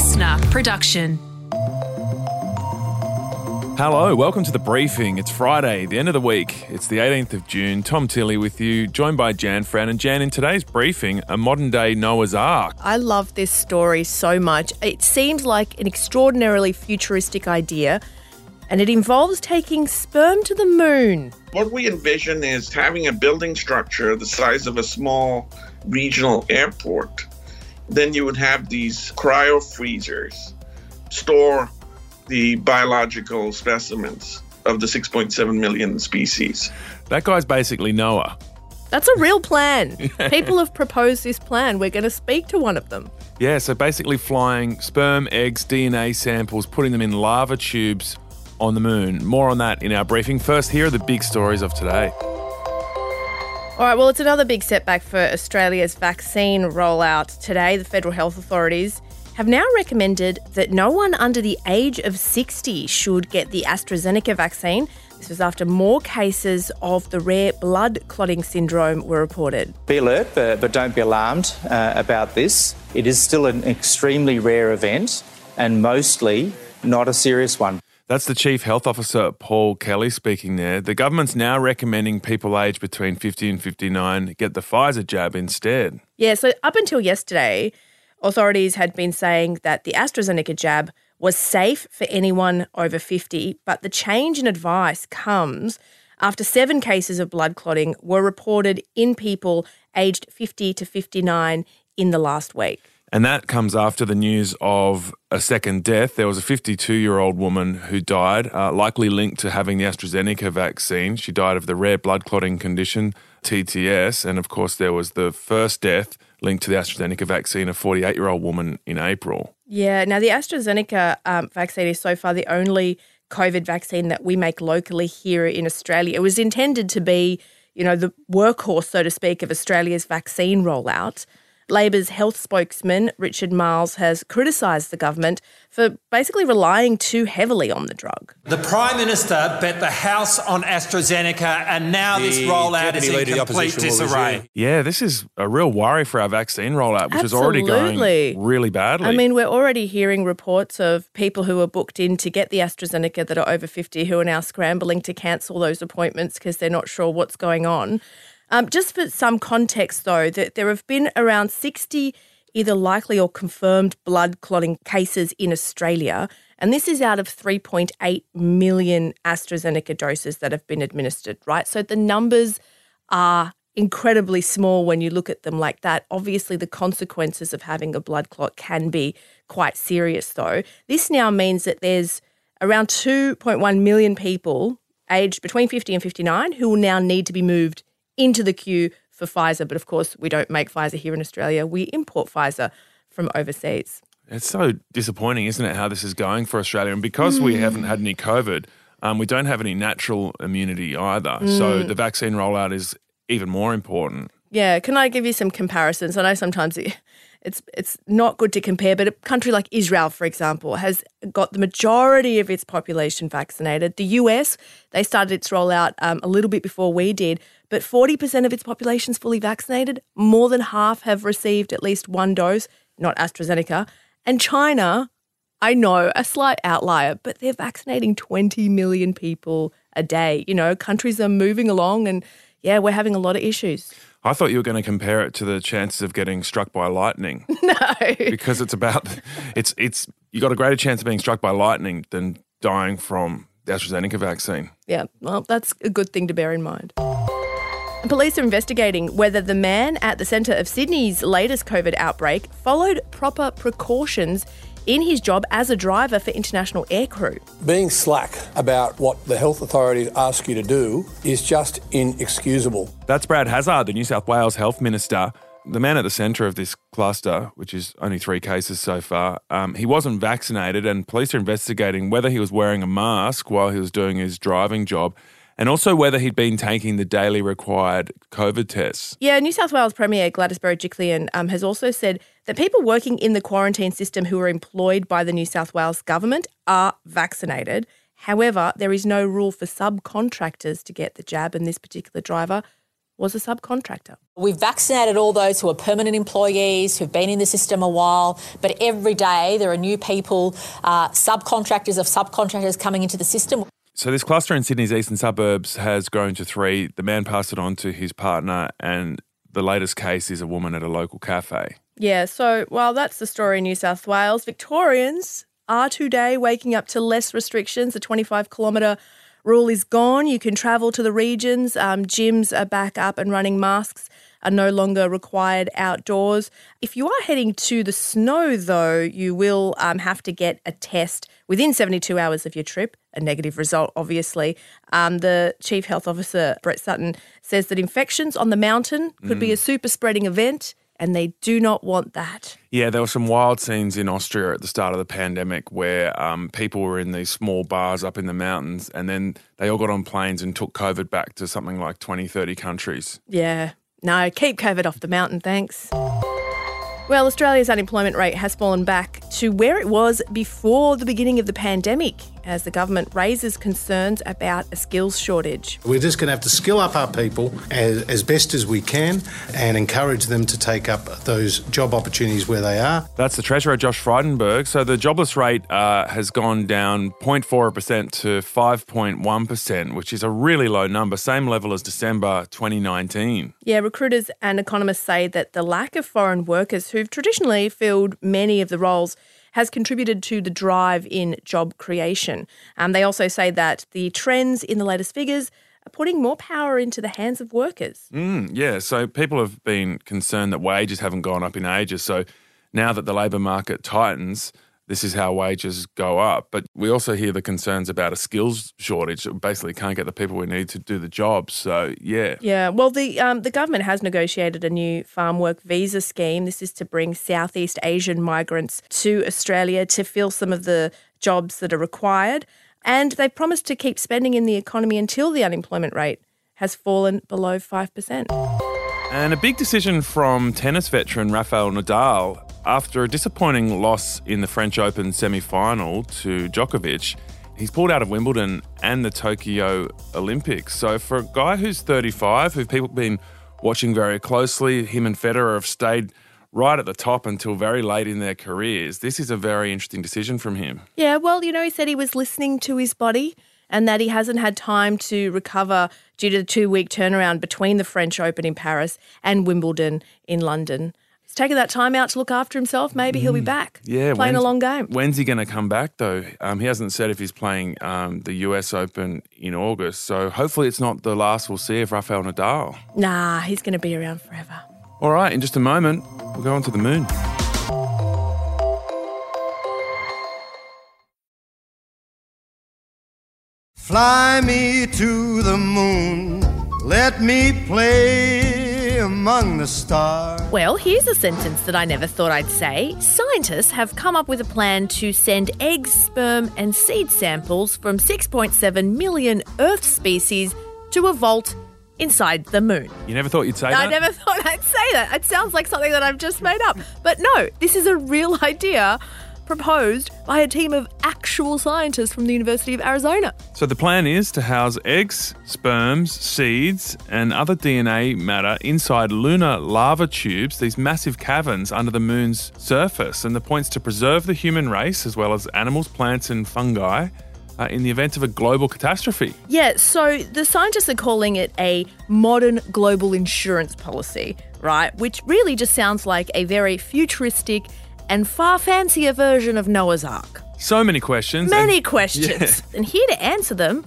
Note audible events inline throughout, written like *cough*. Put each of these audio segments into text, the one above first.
listener production. Hello, welcome to the briefing. It's Friday, the end of the week. It's the 18th of June. Tom Tilley with you, joined by Jan Fran. And Jan, in today's briefing, a modern day Noah's Ark. I love this story so much. It seems like an extraordinarily futuristic idea, and it involves taking sperm to the moon. What we envision is having a building structure the size of a small regional airport. Then you would have these cryo freezers store the biological specimens of the 6.7 million species. That guy's basically Noah. That's a real plan. *laughs* People have proposed this plan. We're going to speak to one of them. Yeah, so basically flying sperm, eggs, DNA samples, putting them in lava tubes on the moon. More on that in our briefing. First, here are the big stories of today. All right, well, it's another big setback for Australia's vaccine rollout. Today, the federal health authorities have now recommended that no one under the age of 60 should get the AstraZeneca vaccine. This was after more cases of the rare blood clotting syndrome were reported. Be alert, but, but don't be alarmed uh, about this. It is still an extremely rare event and mostly not a serious one. That's the Chief Health Officer, Paul Kelly, speaking there. The government's now recommending people aged between 50 and 59 get the Pfizer jab instead. Yeah, so up until yesterday, authorities had been saying that the AstraZeneca jab was safe for anyone over 50, but the change in advice comes after seven cases of blood clotting were reported in people aged 50 to 59 in the last week. And that comes after the news of a second death. There was a 52 year old woman who died, uh, likely linked to having the AstraZeneca vaccine. She died of the rare blood clotting condition, TTS. And of course, there was the first death linked to the AstraZeneca vaccine, a 48 year old woman in April. Yeah, now the AstraZeneca um, vaccine is so far the only COVID vaccine that we make locally here in Australia. It was intended to be, you know, the workhorse, so to speak, of Australia's vaccine rollout. Labor's health spokesman, Richard Marles, has criticised the government for basically relying too heavily on the drug. The Prime Minister bet the House on AstraZeneca, and now The this rollout is in Leader of the complete Opposition disarray. Yeah, this is a real worry for our vaccine rollout, which is already going really badly. I mean, we're already hearing reports of people who are booked in to get the AstraZeneca that are over 50 who are now scrambling to cancel those appointments because they're not sure what's going on. Um, just for some context, though, that there have been around 60 either likely or confirmed blood clotting cases in Australia. And this is out of 3.8 million AstraZeneca doses that have been administered, right? So the numbers are incredibly small when you look at them like that. Obviously, the consequences of having a blood clot can be quite serious, though. This now means that there's around 2.1 million people aged between 50 and 59 who will now need to be moved into the queue for Pfizer. But of course, we don't make Pfizer here in Australia. We import Pfizer from overseas. It's so disappointing, isn't it, how this is going for Australia? And because we haven't had any COVID, um, we don't have any natural immunity either. So the vaccine rollout is even more important. Yeah, can I give you some comparisons? I know sometimes it, it's it's not good to compare, but a country like Israel, for example, has got the majority of its population vaccinated. The US, they started its rollout um, a little bit before we did, but 40% of its population is fully vaccinated. More than half have received at least one dose, not AstraZeneca. And China, I know, a slight outlier, but they're vaccinating 20 million people a day. You know, countries are moving along and yeah, we're having a lot of issues. I thought you were going to compare it to the chances of getting struck by lightning *laughs* No. because it's about it's it's you got a greater chance of being struck by lightning than dying from the AstraZeneca vaccine. Yeah, well, that's a good thing to bear in mind. Police are investigating whether the man at the centre of Sydney's latest COVID outbreak followed proper precautions in his job as a driver for international aircrew. Being slack about what the health authorities ask you to do is just inexcusable. That's Brad Hazzard, the New South Wales Health Minister. The man at the centre of this cluster, which is only three cases so far, um, he wasn't vaccinated, and police are investigating whether he was wearing a mask while he was doing his driving job and also whether he'd been taking the daily required COVID tests. Yeah, New South Wales Premier Gladys Berejiklian um, has also said that people working in the quarantine system who are employed by the New South Wales government are vaccinated. However, there is no rule for subcontractors to get the jab, and this particular driver was a subcontractor. We've vaccinated all those who are permanent employees who've been in the system a while, but every day there are new people, uh, subcontractors of subcontractors coming into the system. So this cluster in Sydney's eastern suburbs has grown to three. The man passed it on to his partner, and the latest case is a woman at a local cafe. Yeah, so while that's the story in New South Wales, Victorians are today waking up to less restrictions. The 25 kilometre rule is gone. You can travel to the regions. Um, gyms are back up and running. Masks are no longer required outdoors. If you are heading to the snow, though, you will um, have to get a test within 72 hours of your trip, a negative result, obviously. Um, the Chief Health Officer, Brett Sutton, says that infections on the mountain could mm. be a super spreading event and they do not want that. Yeah, there were some wild scenes in Austria at the start of the pandemic where um, people were in these small bars up in the mountains and then they all got on planes and took COVID back to something like 20, 30 countries. Yeah. No, keep COVID off the mountain, thanks. Well, Australia's unemployment rate has fallen back to where it was before the beginning of the pandemic as the government raises concerns about a skills shortage. We're just going to have to skill up our people as, as best as we can and encourage them to take up those job opportunities where they are. That's the Treasurer, Josh Frydenberg. So the jobless rate uh, has gone down 0.4% to 5.1%, which is a really low number, same level as December 2019. Yeah, recruiters and economists say that the lack of foreign workers who've traditionally filled many of the roles has contributed to the drive in job creation. Um, they also say that the trends in the latest figures are putting more power into the hands of workers. Mm, yeah, so people have been concerned that wages haven't gone up in ages. So now that the labour market tightens, this is how wages go up. But we also hear the concerns about a skills shortage. Basically, can't get the people we need to do the jobs. So yeah, yeah. Well, the um, the government has negotiated a new farm work visa scheme. This is to bring Southeast Asian migrants to Australia to fill some of the jobs that are required, and they've promised to keep spending in the economy until the unemployment rate has fallen below five percent. And a big decision from tennis veteran Rafael Nadal after a disappointing loss in the French Open semi final to Djokovic, he's pulled out of Wimbledon and the Tokyo Olympics. So, for a guy who's 35, who people have been watching very closely, him and Federer have stayed right at the top until very late in their careers. This is a very interesting decision from him. Yeah, well, you know, he said he was listening to his body and that he hasn't had time to recover due to the two week turnaround between the French Open in Paris and Wimbledon in London he's taken that time out to look after himself. Maybe he'll be mm. back. Yeah, playing a long game. When's he going to come back though? Um, he hasn't said if he's playing um, the U.S. Open in August. So hopefully it's not the last we'll see of Rafael Nadal. Nah, he's going to be around forever. All right, in just a moment, we'll go on to the moon. Fly me to the moon, let me play among the stars. Well, here's a sentence that I never thought I'd say. Scientists have come up with a plan to send eggs, sperm, and seed samples from 6.7 million Earth species to a vault inside the moon. You never thought you'd say I that? I never thought I'd say that. It sounds like something that I've just made up. But no, this is a real *laughs* idea proposed by a team of actual scientists from the University of Arizona. So the plan is to house eggs, sperms, seeds, and other DNA matter inside lunar lava tubes, these massive caverns under the moon's surface. And the point's to preserve the human race as well as animals, plants, and fungi. Uh, in the event of a global catastrophe. Yeah, so the scientists are calling it a modern global insurance policy, right? Which really just sounds like a very futuristic and far fancier version of Noah's Ark. So many questions. Many *laughs* and, questions. Yeah. And here to answer them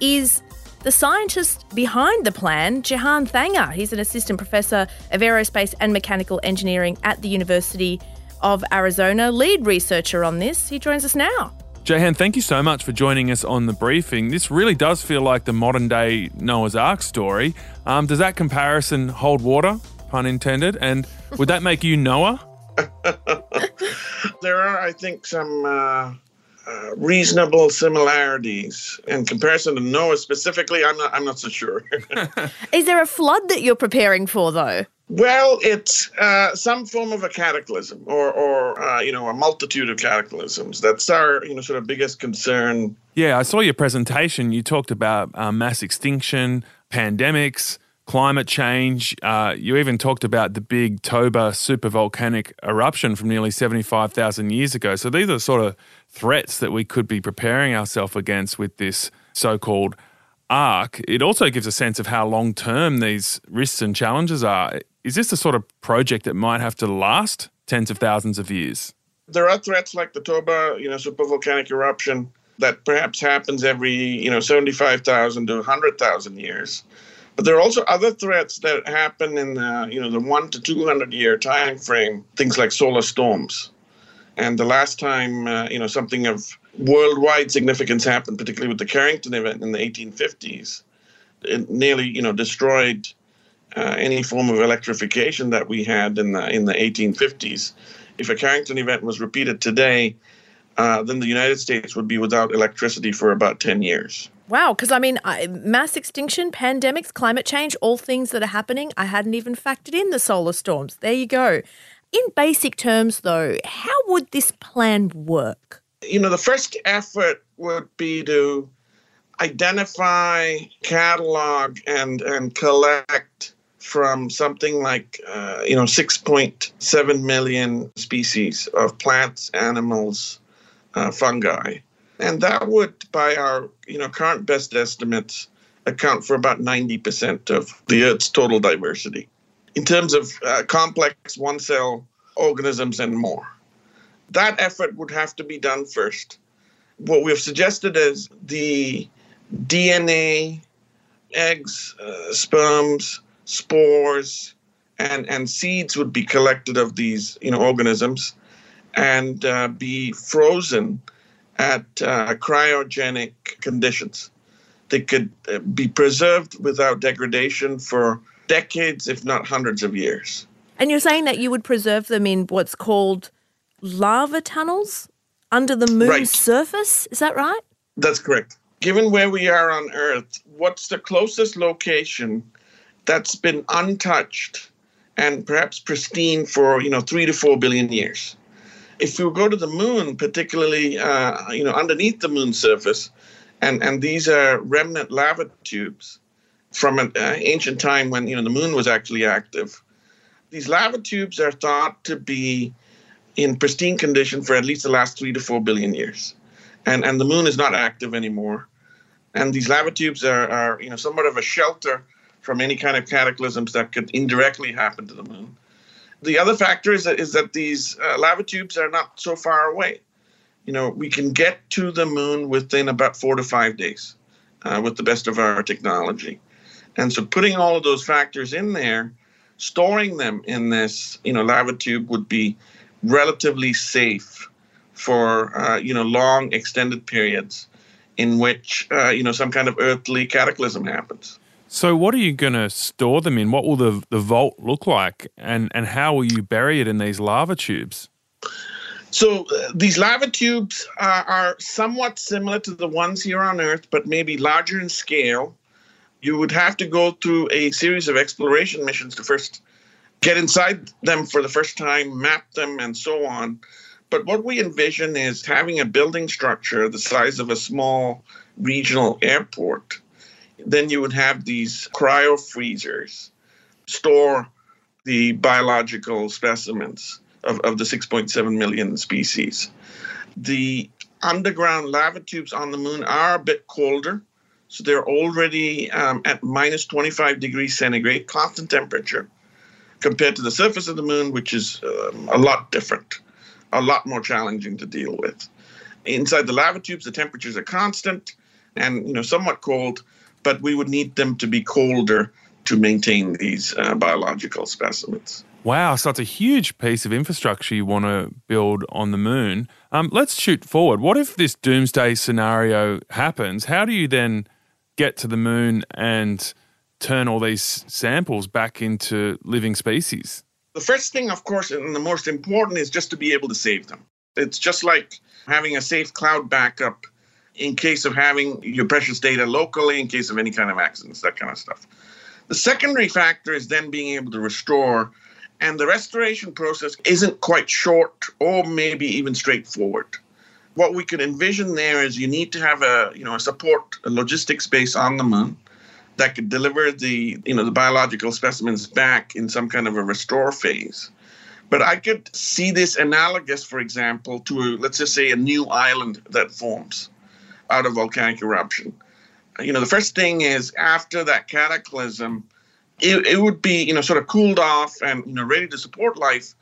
is the scientist behind the plan, Jekan Thanga. He's an assistant professor of aerospace and mechanical engineering at the University of Arizona, lead researcher on this. He joins us now. Jekan, thank you so much for joining us on the briefing. This really does feel like the modern day Noah's Ark story. Um, does that comparison hold water, pun intended? And would that make you Noah? *laughs* there are, I think, some uh, uh, reasonable similarities in comparison to Noah specifically. I'm not. I'm not so sure. *laughs* Is there a flood that you're preparing for, though? Well, it's uh, some form of a cataclysm, or, or uh, you know, a multitude of cataclysms. That's our, you know, sort of biggest concern. Yeah, I saw your presentation. You talked about uh, mass extinction, pandemics, climate change. Uh, you even talked about the big Toba supervolcanic eruption from nearly 75,000 years ago. So these are sort of threats that we could be preparing ourselves against with this so called ark. It also gives a sense of how long term these risks and challenges are. Is this the sort of project that might have to last tens of thousands of years? There are threats like the Toba, you know, supervolcanic eruption that perhaps happens every, you know, 75,000 to 100,000 years. But there are also other threats that happen in the, you know, the 1 to 200 year time frame, things like solar storms. And the last time, uh, you know, something of worldwide significance happened, particularly with the Carrington event in the 1850s, it nearly, you know, destroyed uh, any form of electrification that we had in the in the 1850s. If a Carrington event was repeated today, uh, then the United States would be without electricity for about 10 years. Wow, because I mean, I, mass extinction, pandemics, climate change, all things that are happening, I hadn't even factored in the solar storms. There you go. In basic terms, though, how would this plan work? You know, the first effort would be to identify, catalog, and, and collect from something like uh, you know 6.7 million species of plants, animals, uh, fungi, and that would, by our you know current best estimates, account for about 90% of the Earth's total diversity in terms of uh, complex one-cell organisms and more. That effort would have to be done first. What we've suggested is the DNA, eggs, uh, sperms, spores and and seeds would be collected of these you know organisms and uh, be frozen at uh, cryogenic conditions. They could uh, be preserved without degradation for decades, if not hundreds of years. And you're saying that you would preserve them in what's called lava tunnels under the moon's right. surface? Is that right? That's correct. Given where we are on Earth, what's the closest location that's been untouched and perhaps pristine for you know three to four billion years. If you go to the moon, particularly uh, you know underneath the moon surface, and and these are remnant lava tubes from an uh, ancient time when you know the moon was actually active. These lava tubes are thought to be in pristine condition for at least the last three to four billion years, and and the moon is not active anymore, and these lava tubes are, are you know somewhat of a shelter from any kind of cataclysms that could indirectly happen to the moon. The other factor is that, is that these uh, lava tubes are not so far away. You know, we can get to the moon within about four to five days uh, with the best of our technology. And so putting all of those factors in there, storing them in this, you know, lava tube would be relatively safe for, uh, you know, long extended periods in which, uh, you know, some kind of earthly cataclysm happens. So, what are you going to store them in? What will the, the vault look like? And, and how will you bury it in these lava tubes? So, uh, these lava tubes are, are somewhat similar to the ones here on Earth, but maybe larger in scale. You would have to go through a series of exploration missions to first get inside them for the first time, map them, and so on. But what we envision is having a building structure the size of a small regional airport then you would have these cryo freezers store the biological specimens of, of the 6.7 million species. The underground lava tubes on the moon are a bit colder, so they're already um, at minus 25 degrees centigrade, constant temperature, compared to the surface of the moon, which is um, a lot different, a lot more challenging to deal with. Inside the lava tubes, the temperatures are constant and you know somewhat cold, but we would need them to be colder to maintain these uh, biological specimens. Wow, so it's a huge piece of infrastructure you want to build on the moon. Um, let's shoot forward. What if this doomsday scenario happens? How do you then get to the moon and turn all these samples back into living species? The first thing, of course, and the most important is just to be able to save them. It's just like having a safe cloud backup in case of having your precious data locally, in case of any kind of accidents, that kind of stuff. The secondary factor is then being able to restore, and the restoration process isn't quite short or maybe even straightforward. What we could envision there is you need to have a you know a support a logistics base on the moon that could deliver the you know the biological specimens back in some kind of a restore phase. But I could see this analogous, for example, to let's just say a new island that forms out of volcanic eruption. You know, the first thing is after that cataclysm, it, it would be you know sort of cooled off and you know ready to support life,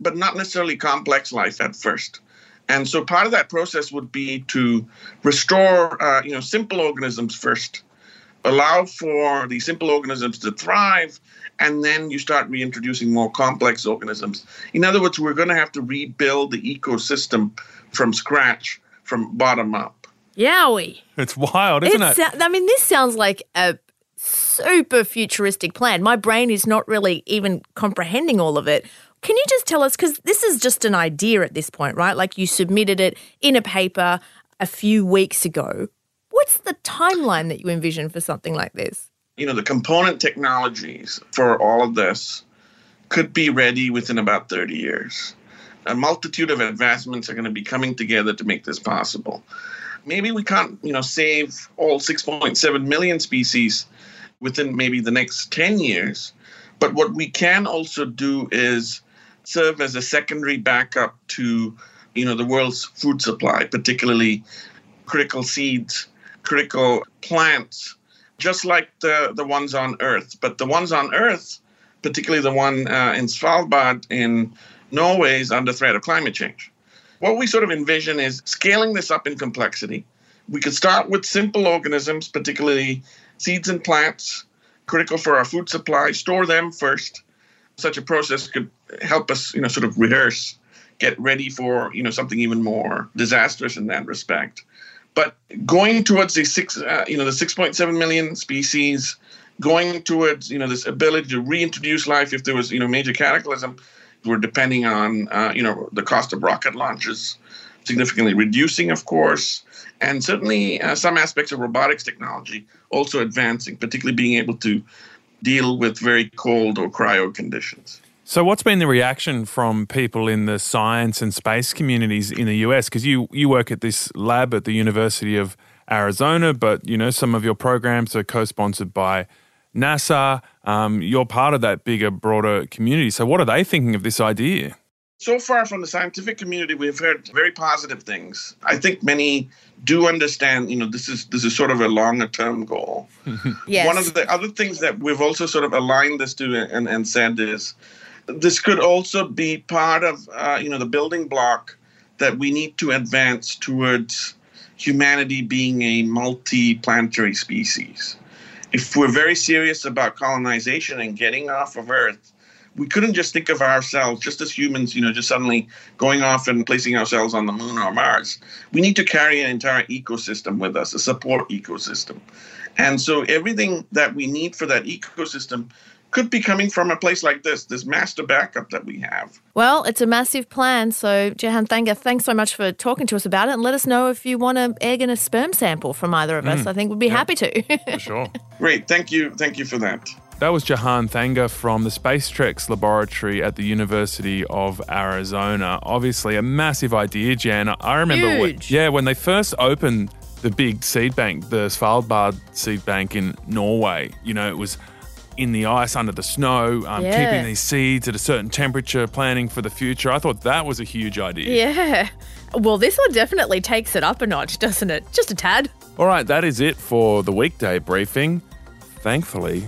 but not necessarily complex life at first. And so part of that process would be to restore uh, you know simple organisms first allow for the simple organisms to thrive, and then you start reintroducing more complex organisms. In other words, we're going to have to rebuild the ecosystem from scratch, from bottom up. Yowie. It's wild, isn't It's- it? I mean, this sounds like a super futuristic plan. My brain is not really even comprehending all of it. Can you just tell us, because this is just an idea at this point, right? Like you submitted it in a paper a few weeks ago. What's the timeline that you envision for something like this? You know, the component technologies for all of this could be ready within about 30 years. A multitude of advancements are going to be coming together to make this possible. Maybe we can't, you know, save all 6.7 million species within maybe the next 10 years, but what we can also do is serve as a secondary backup to, you know, the world's food supply, particularly critical seeds, critical plants, just like the, the ones on Earth. But the ones on Earth, particularly the one uh, in Svalbard in Norway, is under threat of climate change. What we sort of envision is scaling this up in complexity. We could start with simple organisms, particularly seeds and plants, critical for our food supply, store them first. Such a process could help us, you know, sort of rehearse, get ready for, you know, something even more disastrous in that respect. But going towards the six, uh, you know, the 6.7 million species, going towards, you know, this ability to reintroduce life if there was, you know, major cataclysm, we're depending on, uh, you know, the cost of rocket launches significantly reducing, of course, and certainly uh, some aspects of robotics technology also advancing, particularly being able to deal with very cold or cryo conditions. So, what's been the reaction from people in the science and space communities in the US? Because you, you work at this lab at the University of Arizona, but you know some of your programs are co-sponsored by NASA. Um, you're part of that bigger, broader community. So, what are they thinking of this idea? So far from the scientific community, we've heard very positive things. I think many do understand. You know, this is this is sort of a longer term goal. Yes. *laughs* One of the other things that we've also sort of aligned this to and, and said is this could also be part of uh, you know the building block that we need to advance towards humanity being a multi-planetary species. If we're very serious about colonization and getting off of Earth, we couldn't just think of ourselves just as humans, you know, just suddenly going off and placing ourselves on the moon or Mars. We need to carry an entire ecosystem with us, a support ecosystem. And so everything that we need for that ecosystem could be coming from a place like this, this master backup that we have. Well, it's a massive plan. So, Jekan Thanga, thanks so much for talking to us about it. And let us know if you want an egg and a sperm sample from either of us. Mm. I think we'd be happy to. For *laughs* sure. Great. Thank you. Thank you for that. That was Jekan Thanga from the SpaceTREx Laboratory at the University of Arizona. Obviously, a massive idea, Jan. I remember, when, Huge. yeah, when they first opened the big seed bank, the Svalbard seed bank in Norway. You know, it was in the ice, under the snow, um, Yeah. keeping these seeds at a certain temperature, planning for the future. I thought that was a huge idea. yeah. Well, this one definitely takes it up a notch, doesn't it? Just a tad. All right, that is it for the weekday briefing. Thankfully,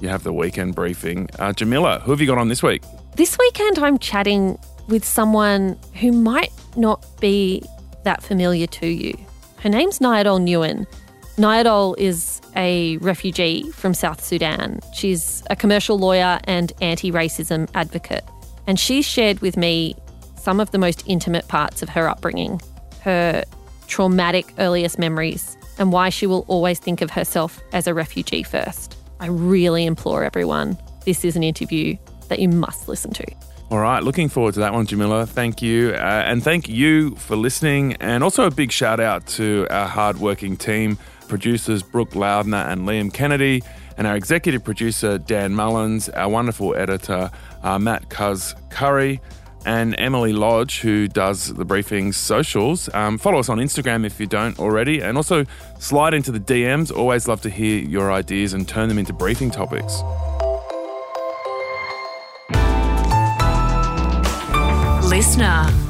you have the weekend briefing. Uh, Jamila, who have you got on this week? This weekend, I'm chatting with someone who might not be that familiar to you. Her name's Nyadol Nyuon. Nyadol is a refugee from South Sudan. She's a commercial lawyer and anti racism advocate. And she shared with me some of the most intimate parts of her upbringing, her traumatic earliest memories, and why she will always think of herself as a refugee first. I really implore everyone, this is an interview that you must listen to. All right, looking forward to that one, Jamila. Thank you. Uh, and thank you for listening. And also a big shout out to our hardworking team producers Brooke Loudner and Liam Kennedy, and our executive producer Dan Mullins, our wonderful editor uh, Matt Cuz Curry. and Emily Lodge, who does the briefing's socials. Um, follow us on Instagram if you don't already, and also slide into the DMs. Always love to hear your ideas and turn them into briefing topics. Listener.